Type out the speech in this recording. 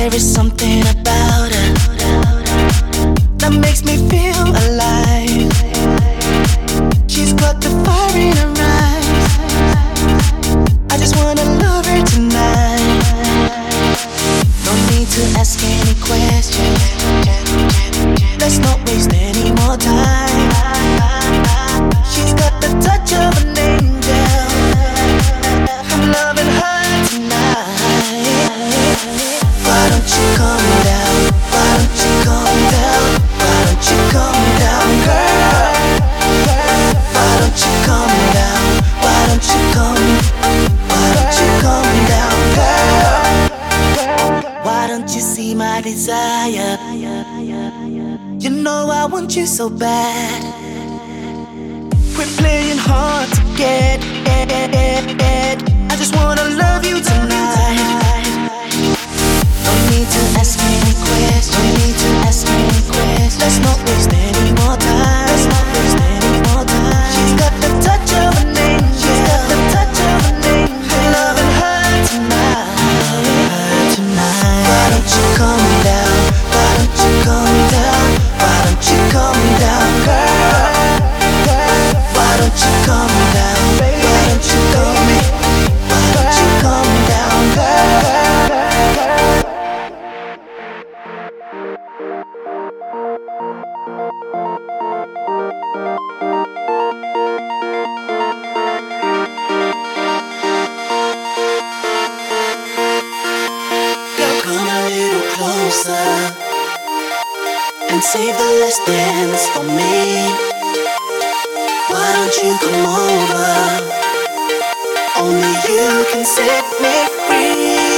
There is something about her that makes me feel alive. She's got the fire in her eyes. I just wanna love her tonight. No need to ask any questions. Let's not waste any more time. She's got the desire? You know I want you so bad. Quit playing hard and save the last dance for me. Why don't you come over? Only you can set me